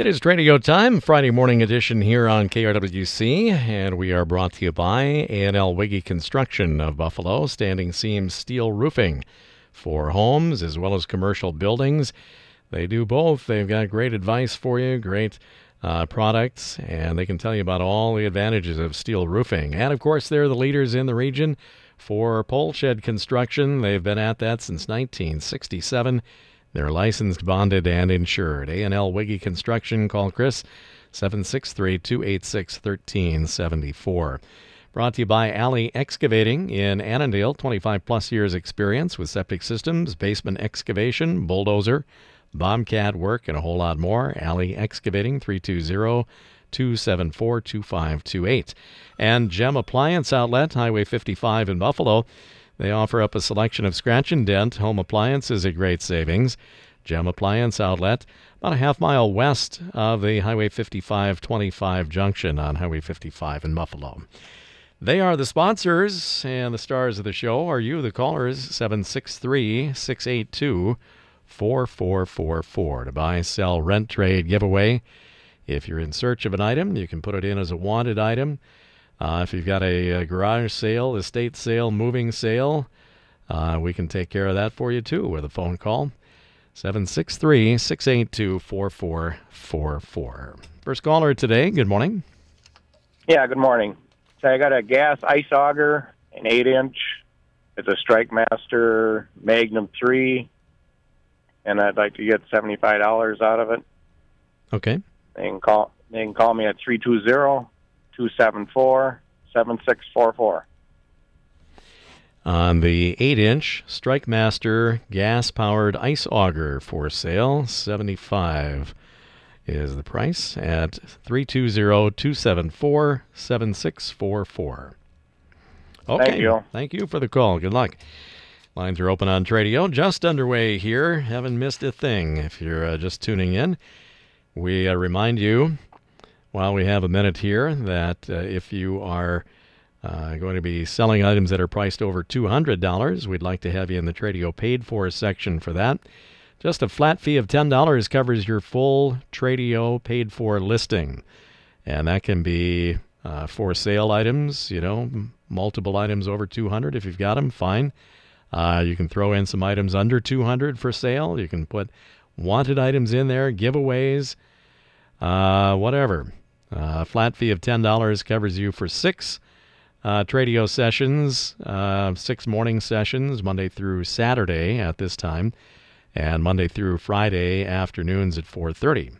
It is Tradio Time, Friday morning edition here on KRWC, and we are brought to you by A&L Wiggy Construction of Buffalo, standing seam steel roofing for homes as well as commercial buildings. They do both. They've got great advice for you, great uh, products, and they can tell you about all the advantages of steel roofing. And of course, they're the leaders in the region for pole shed construction. They've been at that since 1967. They're licensed, bonded, and insured. A&L Wiggy Construction. Call Chris 763-286-1374. Brought to you by Alley Excavating in Annandale. 25 plus years experience with septic systems, basement excavation, bulldozer, bobcat work, and a whole lot more. Alley Excavating 320 274 2528. And Gem Appliance Outlet, Highway 55 in Buffalo. They offer up a selection of scratch and dent home appliances at great savings. Gem Appliance Outlet, about a half mile west of the Highway 55 25 junction on Highway 55 in Buffalo. They are the sponsors, and the stars of the show are you, the callers, 763 682 4444 to buy, sell, rent, trade, giveaway. If you're in search of an item, you can put it in as a wanted item. Uh, if you've got a, a, garage sale, estate sale, moving sale, uh, we can take care of that for you too with a phone call. 763 682 4444. First caller today, good morning. Yeah, good morning. So I got a gas ice auger, an 8 inch. It's a StrikeMaster Magnum 3, and I'd like to get $75 out of it. Okay. They can call, they can call me at 320 274 7644. On the 8 inch StrikeMaster gas powered ice auger for sale, 75 is the price at 320 274 7644. Okay. Thank you. Thank you for the call. Good luck. Lines are open on Tradio. Just underway here. Haven't missed a thing if you're uh, just tuning in. We uh, remind you while we have a minute here that uh, if you are uh, going to be selling items that are priced over $200, we'd like to have you in the Tradio paid for section for that. Just a flat fee of $10 covers your full Tradio paid for listing. And that can be uh, for sale items, you know, multiple items over 200 if you've got them, fine. Uh, you can throw in some items under 200 for sale. You can put wanted items in there, giveaways, uh, whatever. Uh, flat fee of $10 covers you for six uh, Tradio sessions, uh, six morning sessions, Monday through Saturday at this time, and Monday through Friday afternoons at 4.30.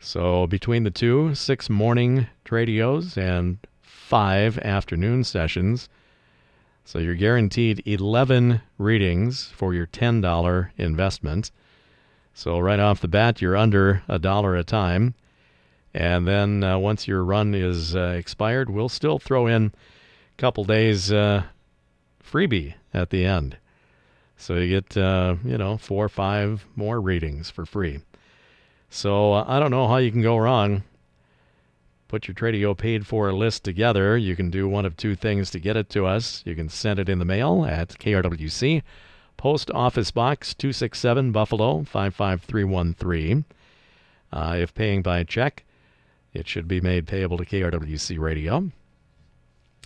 So between the two, six morning Tradios and five afternoon sessions. So you're guaranteed 11 readings for your $10 investment. So right off the bat, you're under a dollar a time. And then uh, once your run is uh, expired, we'll still throw in a couple days uh, freebie at the end. So you get, uh, you know, four or five more readings for free. So uh, I don't know how you can go wrong. Put your Tradio paid for list together. You can do one of two things to get it to us. You can send it in the mail at KRWC, Post Office Box 267, Buffalo 55313. Uh, if paying by check, it should be made payable to KRWC Radio.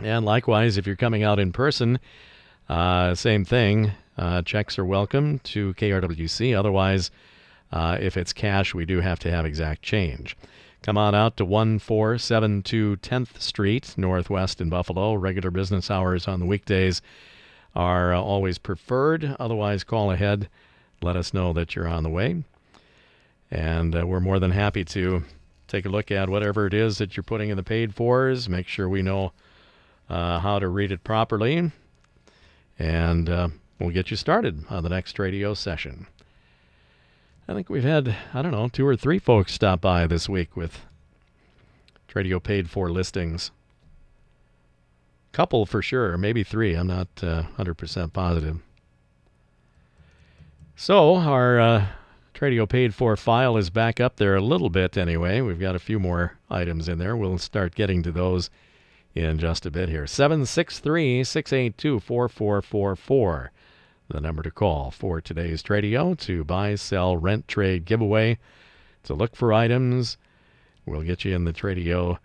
And likewise, if you're coming out in person, uh, same thing. Uh, checks are welcome to KRWC. Otherwise, uh, if it's cash, we do have to have exact change. Come on out to 1472 10th Street, Northwest in Buffalo. Regular business hours on the weekdays are uh, always preferred. Otherwise, call ahead. Let us know that you're on the way. And uh, we're more than happy to take a look at whatever it is that you're putting in the paid fors. Make sure we know uh, how to read it properly. And uh, we'll get you started on the next Tradio session. I think we've had, I don't know, two or three folks stop by this week with Tradio paid for listings. Couple for sure, maybe three. I'm not uh, 100% positive. So, our Tradio paid for file is back up there a little bit anyway. We've got a few more items in there. We'll start getting to those in just a bit here. 763 682 4444. The number to call for today's Tradio to buy, sell, rent, trade, giveaway. to look for items. We'll get you in the Tradio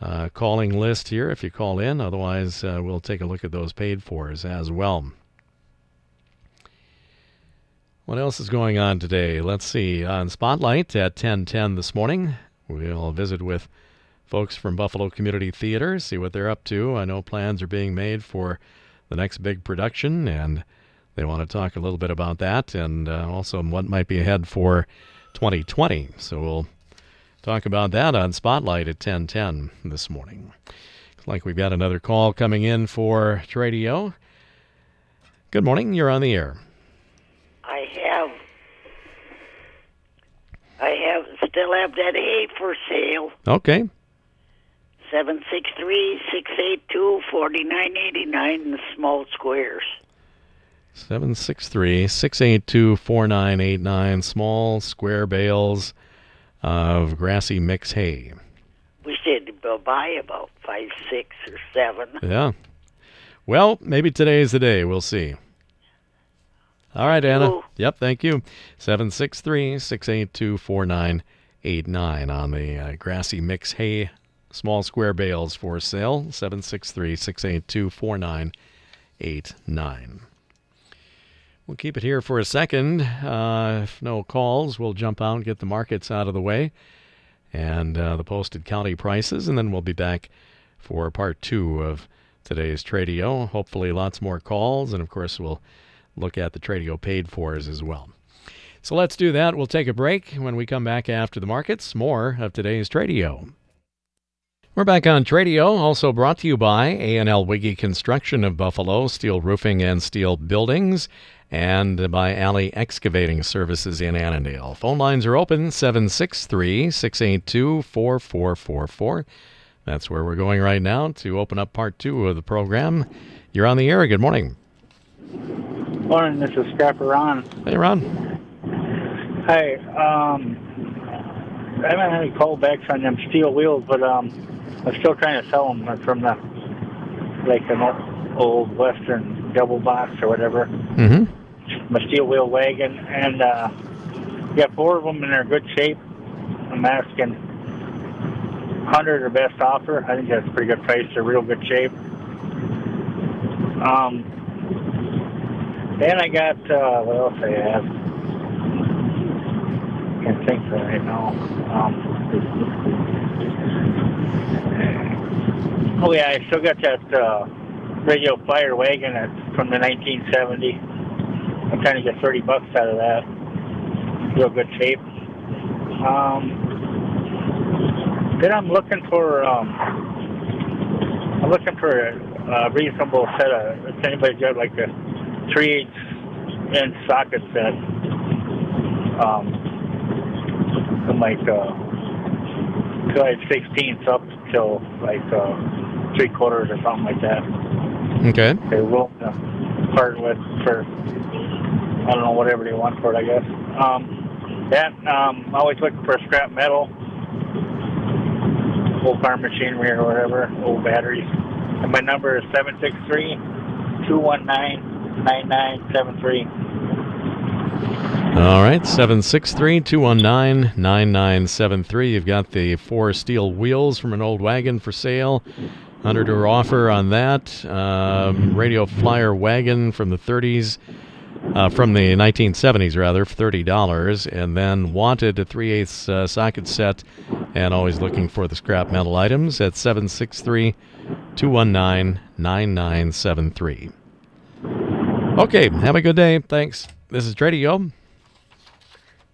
uh, calling list here if you call in. Otherwise, uh, we'll take a look at those paid fors as well. What else is going on today? Let's see. On Spotlight at 10:10 this morning, we'll visit with folks from Buffalo Community Theater, see what they're up to. I know plans are being made for the next big production, and they want to talk a little bit about that and uh, also what might be ahead for 2020. So we'll talk about that on Spotlight at 10:10 this morning. Looks like we've got another call coming in for Tradio. Good morning. You're on the air. I have. I have still have that hay for sale. Okay. Seven six three six eight two forty nine eighty nine in the small squares. 763 682 4989. Small square bales of grassy mix hay. We said to buy about five, six, or seven. Yeah. Well, maybe today is the day. We'll see. All right, Anna. you. Yep, thank you. 763 682 4989 on the uh, grassy mix hay small square bales for sale. 763 682 4989. We'll keep it here for a second. Uh, if no calls, we'll jump out and get the markets out of the way and uh, the posted county prices, and then we'll be back for part two of today's Tradio. Hopefully, lots more calls, and of course, we'll look at the Tradio paid fors as well. So let's do that. We'll take a break. When we come back after the markets, more of today's Tradio. We're back on Tradio, also brought to you by A&L Wiggy Construction of Buffalo, steel roofing and steel buildings, and by Alley Excavating Services in Annandale. Phone lines are open 763 682 4444. That's where we're going right now to open up part two of the program. You're on the air. Good morning. Morning, this is Scrapper Ron. Hey, Ron. Hey, um, I haven't had any callbacks on them steel wheels, but um, I'm still trying to sell them They're from the like an old Western double box or whatever. Mm-hmm. My steel wheel wagon, and uh, got four of them in their good shape. I'm asking hundred or best offer. I think that's a pretty good price. They're real good shape. Um, then I got uh, what else I have? Can't think of right now. Um, oh yeah, I still got that uh, radio fire wagon that's from the 1970. I'm trying to get 30 bucks out of that. Real good shape. Um, then I'm looking for um, I'm looking for a, a reasonable set of. If anybody's got like a three eighths inch socket set, um, from like uh, till like sixteenths up till like uh, three quarters or something like that. Okay. They will uh, part with for I don't know whatever they want for it. I guess. Um, that um, always looking for scrap metal, old farm machinery or whatever, old batteries. And my number is seven six three two one nine nine nine seven three. All right, 763 219 9973. You've got the four steel wheels from an old wagon for sale. $100 offer on that. Um, radio flyer wagon from the 30s, uh, from the 1970s rather, $30. And then wanted a 3 8 uh, socket set and always looking for the scrap metal items at 763 219 9973. Okay, have a good day. Thanks. This is Tradio.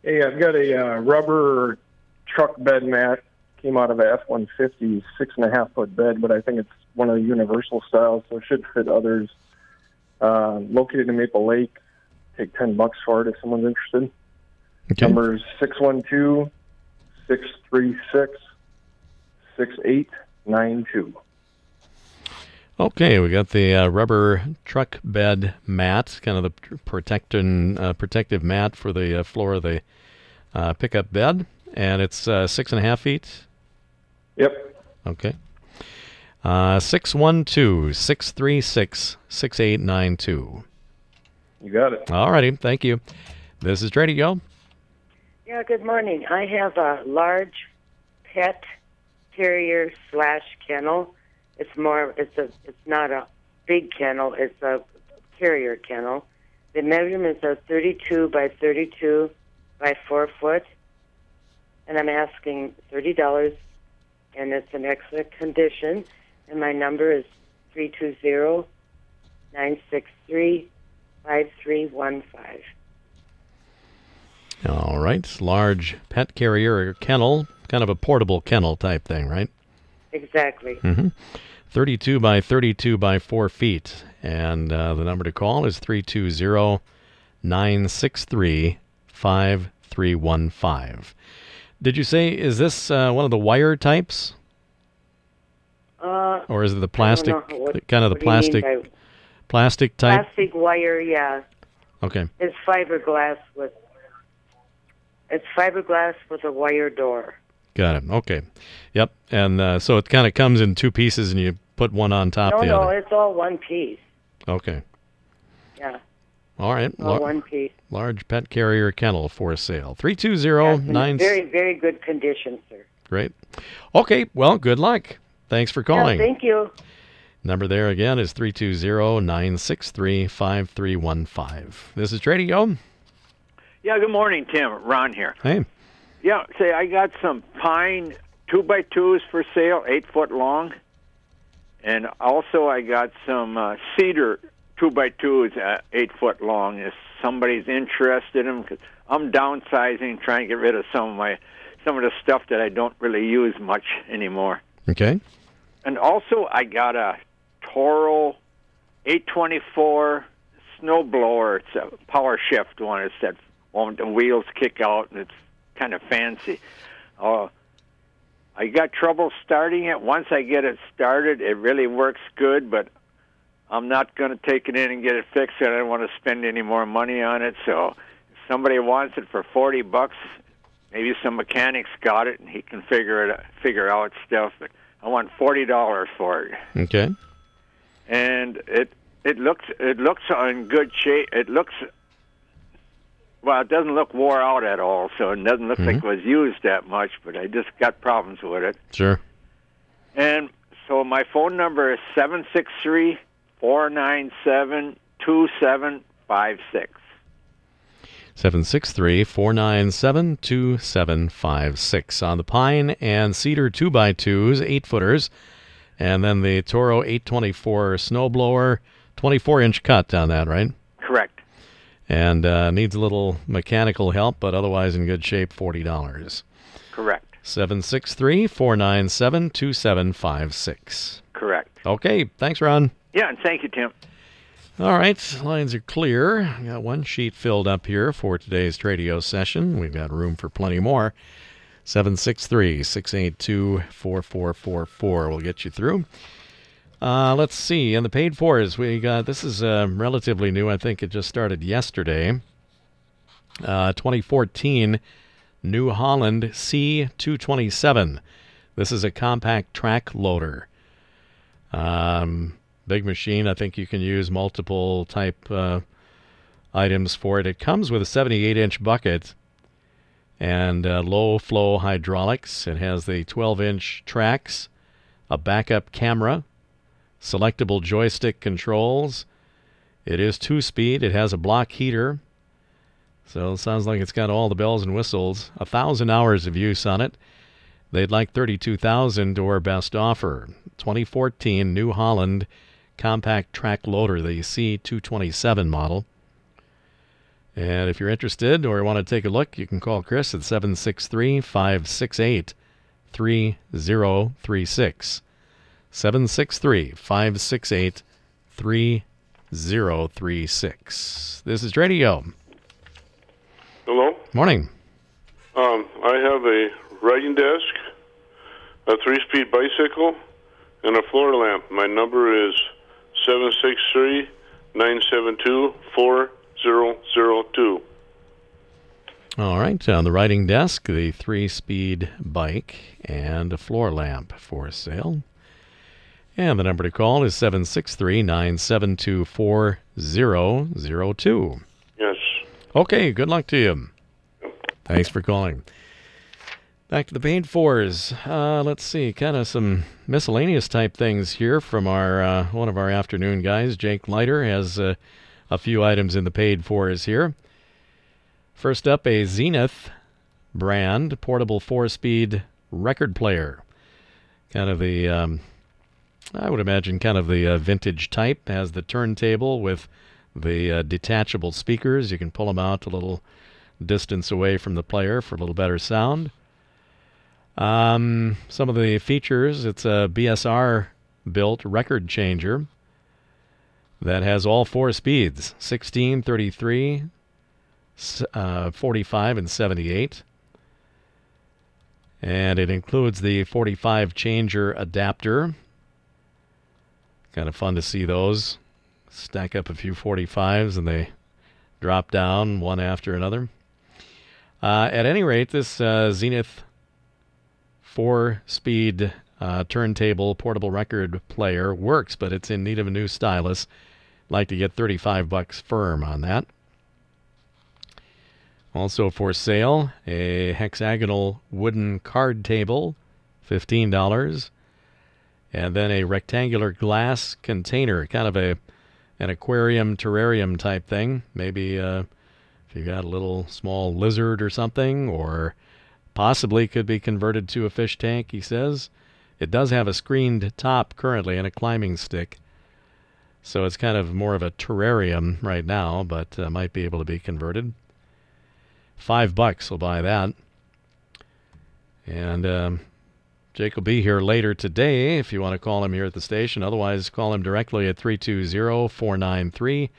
Hey, I've got a uh, rubber truck bed mat. Came out of an F 150, six and a half foot bed, but I think it's one of the universal styles, so it should fit others. Uh, located in Maple Lake. Take 10 bucks for it if someone's interested. Okay. Number is 612 636 6892. Okay, we got the uh, rubber truck bed mat, kind of the pr- protecting, uh, protective mat for the uh, floor of the uh, pickup bed, and it's uh, six and a half feet. Yep. Okay. Uh, 612 636 6892. You got it. All righty, thank you. This is Tradio. Yeah, good morning. I have a large pet terrier slash kennel. It's more. It's a. It's not a big kennel. It's a carrier kennel. The measurements are 32 by 32 by four foot, and I'm asking thirty dollars, and it's in excellent condition. And my number is three two zero nine six three five three one five. All right. Large pet carrier or kennel, kind of a portable kennel type thing, right? Exactly. Mm-hmm. 32 by 32 by 4 feet. And uh, the number to call is 320 963 5315. Did you say, is this uh, one of the wire types? Uh, Or is it the plastic. What- kind of the what do you mean plastic, plastic type? Plastic wire, yeah. Okay. It's fiberglass with. It's fiberglass with a wire door. Got it. Okay. Yep. And uh, so it kind of comes in two pieces and you put one on top No, the other. no, other. it's all one piece. Okay. Yeah, All right. all Lar- one piece. large pet carrier kennel for sale. Yes, 320 in 9 very, very good condition, sir. Great. Okay. Well, good luck. Thanks for calling. Yeah, thank you. Number there again is 320-963-5315. This is Tradio. Yeah, good morning, Tim. Ron here. Hey. Yeah, say I got some pine two by twos for sale, eight foot long, and also I got some uh, cedar two by twos, uh, eight foot long. If somebody's interested in them, because I'm downsizing, trying to get rid of some of my some of the stuff that I don't really use much anymore. Okay. And also, I got a Toro 824 snowblower. It's a power shift one. It's that one the wheels kick out, and it's kind of fancy. Uh, I got trouble starting it. Once I get it started, it really works good, but I'm not going to take it in and get it fixed. I don't want to spend any more money on it. So, if somebody wants it for 40 bucks, maybe some mechanic's got it and he can figure it figure out stuff. But I want forty dollars for it, Okay. and it it looks it looks in good shape. It looks well. It doesn't look wore out at all, so it doesn't look like mm-hmm. it was used that much. But I just got problems with it, Sure. and so my phone number is seven six three four nine seven two seven five six. 763-497-2756 on the pine and cedar 2x2s, 8 footers, and then the Toro 824 snowblower, 24 inch cut on that, right? And uh, needs a little mechanical help, but otherwise in good shape, $40. Correct. 763 497 2756. Correct. Okay, thanks, Ron. Yeah, and thank you, Tim. All right, lines are clear. Got one sheet filled up here for today's Tradio session. We've got room for plenty more. 763 682 4444 will get you through. Uh, let's see. And the paid for is we got this is uh, relatively new. I think it just started yesterday. Uh, 2014 New Holland C227. This is a compact track loader. Um, big machine. I think you can use multiple type uh, items for it. It comes with a 78 inch bucket and uh, low flow hydraulics. It has the 12 inch tracks, a backup camera, selectable joystick controls. It is two speed. It has a block heater. So it sounds like it's got all the bells and whistles. A thousand hours of use on it. They'd like thirty-two thousand or best offer. 2014 New Holland compact track loader, the C227 model. And if you're interested or want to take a look, you can call Chris at 763 568 3036. 763 568 3036. This is Tradio. Hello. Morning. Um, I have a writing desk, a three-speed bicycle, and a floor lamp. My number is seven six three nine seven two four zero zero two. All right, on the writing desk, the three speed bike and a floor lamp for sale. And the number to call is 763 972 4002. Yes. Okay, good luck to you. Thanks for calling. Back to the paid fours. Uh, let's see, kind of some miscellaneous type things here from our uh, one of our afternoon guys. Jake Leiter has uh, a few items in the paid fours here. First up, a Zenith brand portable four-speed record player. Kind of the, um, I would imagine, kind of the uh, vintage type. Has the turntable with the uh, detachable speakers. You can pull them out a little distance away from the player for a little better sound. Um, some of the features it's a BSR built record changer that has all four speeds 16, 33, uh, 45, and 78. And it includes the 45 changer adapter. Kind of fun to see those. Stack up a few 45s and they drop down one after another. Uh, at any rate, this uh, Zenith four speed uh, turntable portable record player works, but it's in need of a new stylus. Like to get 35 bucks firm on that. Also for sale, a hexagonal wooden card table, $15. And then a rectangular glass container, kind of a an aquarium terrarium type thing. Maybe uh, if you got a little small lizard or something, or possibly could be converted to a fish tank, he says. It does have a screened top currently and a climbing stick. So it's kind of more of a terrarium right now, but uh, might be able to be converted. Five bucks will buy that. And um, Jake will be here later today if you want to call him here at the station. Otherwise, call him directly at 320 493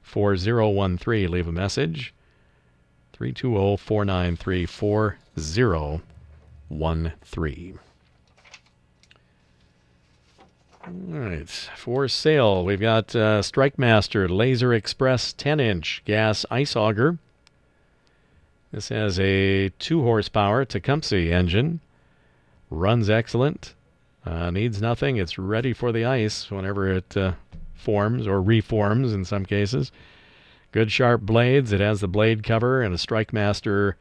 4013. Leave a message. 320 493 4013. All right, for sale, we've got uh, StrikeMaster Laser Express 10 inch gas ice auger. This has a 2 horsepower Tecumseh engine. Runs excellent. Uh, needs nothing. It's ready for the ice whenever it uh, forms or reforms in some cases. Good sharp blades. It has the blade cover and a StrikeMaster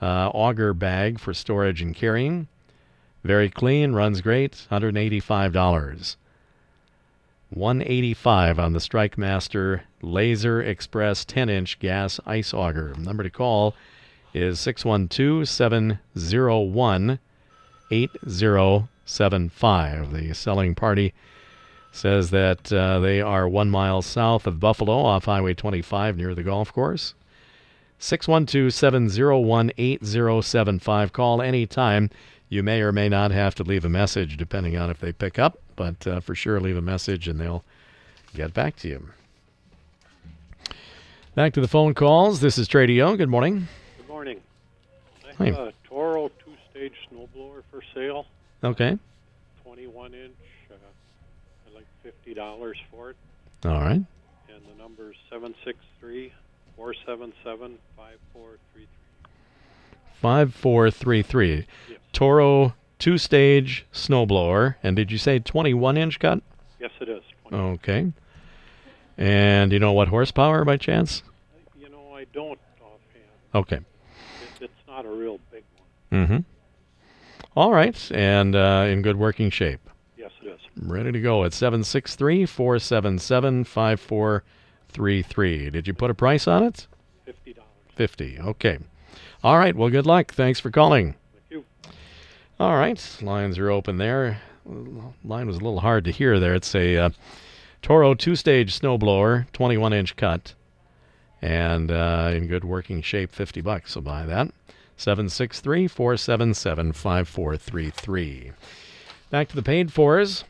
uh, auger bag for storage and carrying. Very clean, runs great. $185. 185 on the StrikeMaster Laser Express 10-inch gas ice auger. Number to call is 612-701 8075. The selling party says that uh, they are one mile south of Buffalo off Highway 25 near the golf course. 612 701 8075. Call anytime. You may or may not have to leave a message depending on if they pick up, but uh, for sure leave a message and they'll get back to you. Back to the phone calls. This is Tradio. Good morning. Good morning. Hi. I have a Toro two stage snowblower for sale, Okay. 21 inch. Uh, I like $50 for it, All right. and the number is 763 477 5433. 5433. Yes. Toro two stage snowblower. And did you say 21 inch cut? Yes, it is. 20. Okay. And you know what horsepower by chance? You know, I don't offhand. Okay. It, it's not a real big one. Mm hmm. All right. And uh, in good working shape. Yes, it is. Ready to go at 763 477 5433. Did you put a price on it? $50. 50. Okay. All right. Well, good luck. Thanks for calling. Thank you. All right. Lines are open there. Line was a little hard to hear there. It's a uh, Toro two stage snowblower, 21 inch cut, and uh, in good working shape, 50 bucks. So buy that. 763 477 5433. Back to the paid fours.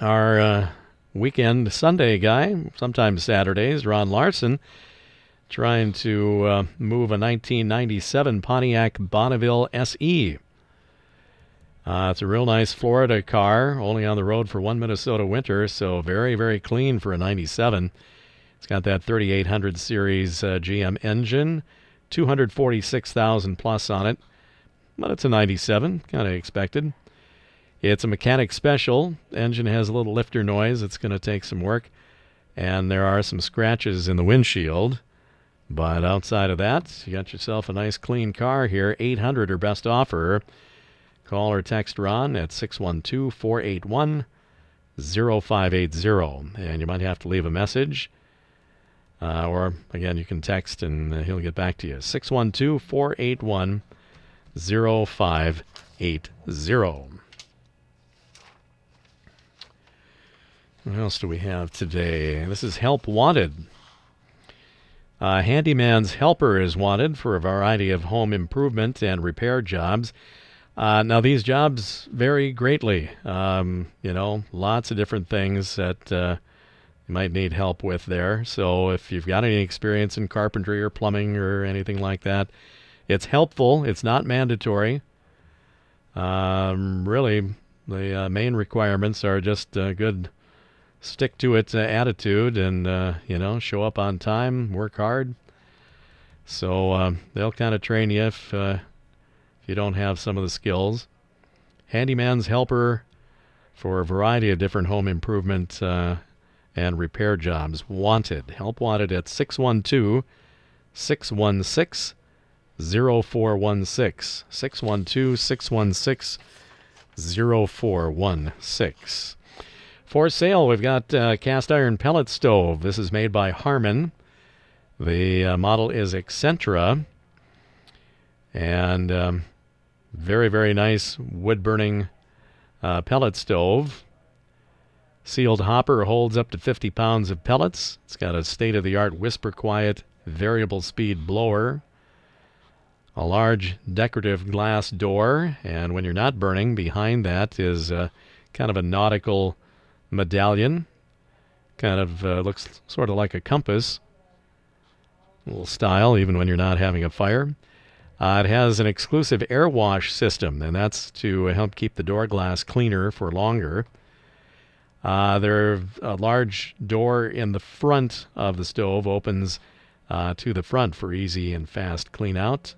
Our uh, weekend Sunday guy, sometimes Saturdays, Ron Larson, trying to uh, move a 1997 Pontiac Bonneville SE. Uh, it's a real nice Florida car, only on the road for one Minnesota winter, so very, very clean for a 97. It's got that 3800 series uh, GM engine, 246,000 plus on it, but it's a 97, kind of expected. It's a mechanic special. Engine has a little lifter noise. It's going to take some work, and there are some scratches in the windshield, But outside of that, you got yourself a nice clean car here. 800 or best offer. Call or text Ron at 612 481 0580. And you might have to leave a message. Uh, or, again, you can text and uh, he'll get back to you. 612 481 0580. What else do we have today? This is Help Wanted. Uh, handyman's helper is wanted for a variety of home improvement and repair jobs. Uh, now, these jobs vary greatly. Um, you know, lots of different things that uh, might need help with there. So, if you've got any experience in carpentry or plumbing or anything like that, it's helpful. It's not mandatory. Um, really, the uh, main requirements are just a good stick to it uh, attitude and, uh, you know, show up on time, work hard. So uh, they'll kind of train you if, uh, if you don't have some of the skills. Handyman's helper for a variety of different home improvement uh, and repair jobs. Wanted. Help wanted at 612 616 0416. 612 616 0416. For sale, we've got uh, cast iron pellet stove. This is made by Harman. The uh, model is Accentra. And um, very, very nice wood burning uh, pellet stove. Sealed hopper holds up to 50 pounds of pellets. It's got a state of the art whisper quiet variable speed blower. A large decorative glass door. And when you're not burning, behind that is uh, kind of a nautical medallion. Kind of uh, looks sort of like a compass. A little style, even when you're not having a fire. Uh, it has an exclusive air wash system, and that's to help keep the door glass cleaner for longer. Uh, there, a large door in the front of the stove opens uh, to the front for easy and fast clean out.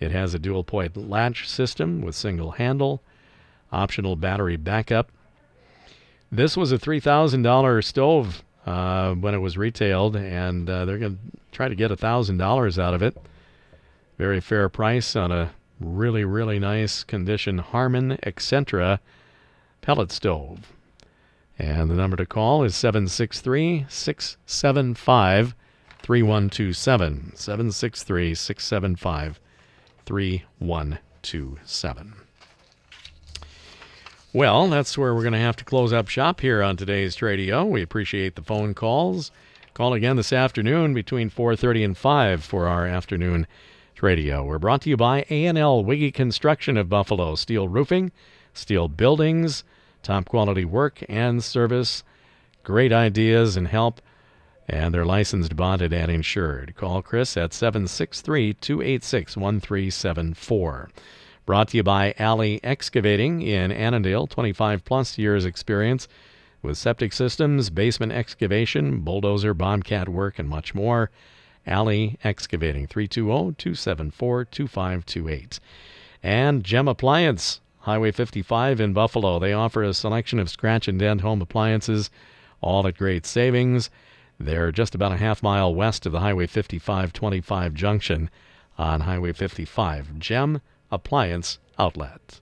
It has a dual point latch system with single handle, optional battery backup, this was a $3,000 stove uh, when it was retailed, and uh, they're going to try to get $1,000 out of it. Very fair price on a really, really nice condition Harman Accentra pellet stove. And the number to call is 763 675 3127. 763 675 3127. Well, that's where we're going to have to close up shop here on today's Tradio. We appreciate the phone calls. Call again this afternoon between 4:30 and 5 for our afternoon Tradio. We're brought to you by A&L Wiggy Construction of Buffalo, steel roofing, steel buildings, top quality work and service, great ideas and help, and they're licensed, bonded, and insured. Call Chris at 763 286 1374. Brought to you by Alley Excavating in Annandale, 25 plus years experience with septic systems, basement excavation, bulldozer, bobcat work, and much more. Alley Excavating, 320 274 2528. And Gem Appliance, Highway 55 in Buffalo. They offer a selection of scratch and dent home appliances, all at great savings. They're just about a half mile west of the Highway 55 25 junction on Highway 55. Gem Appliance Outlet.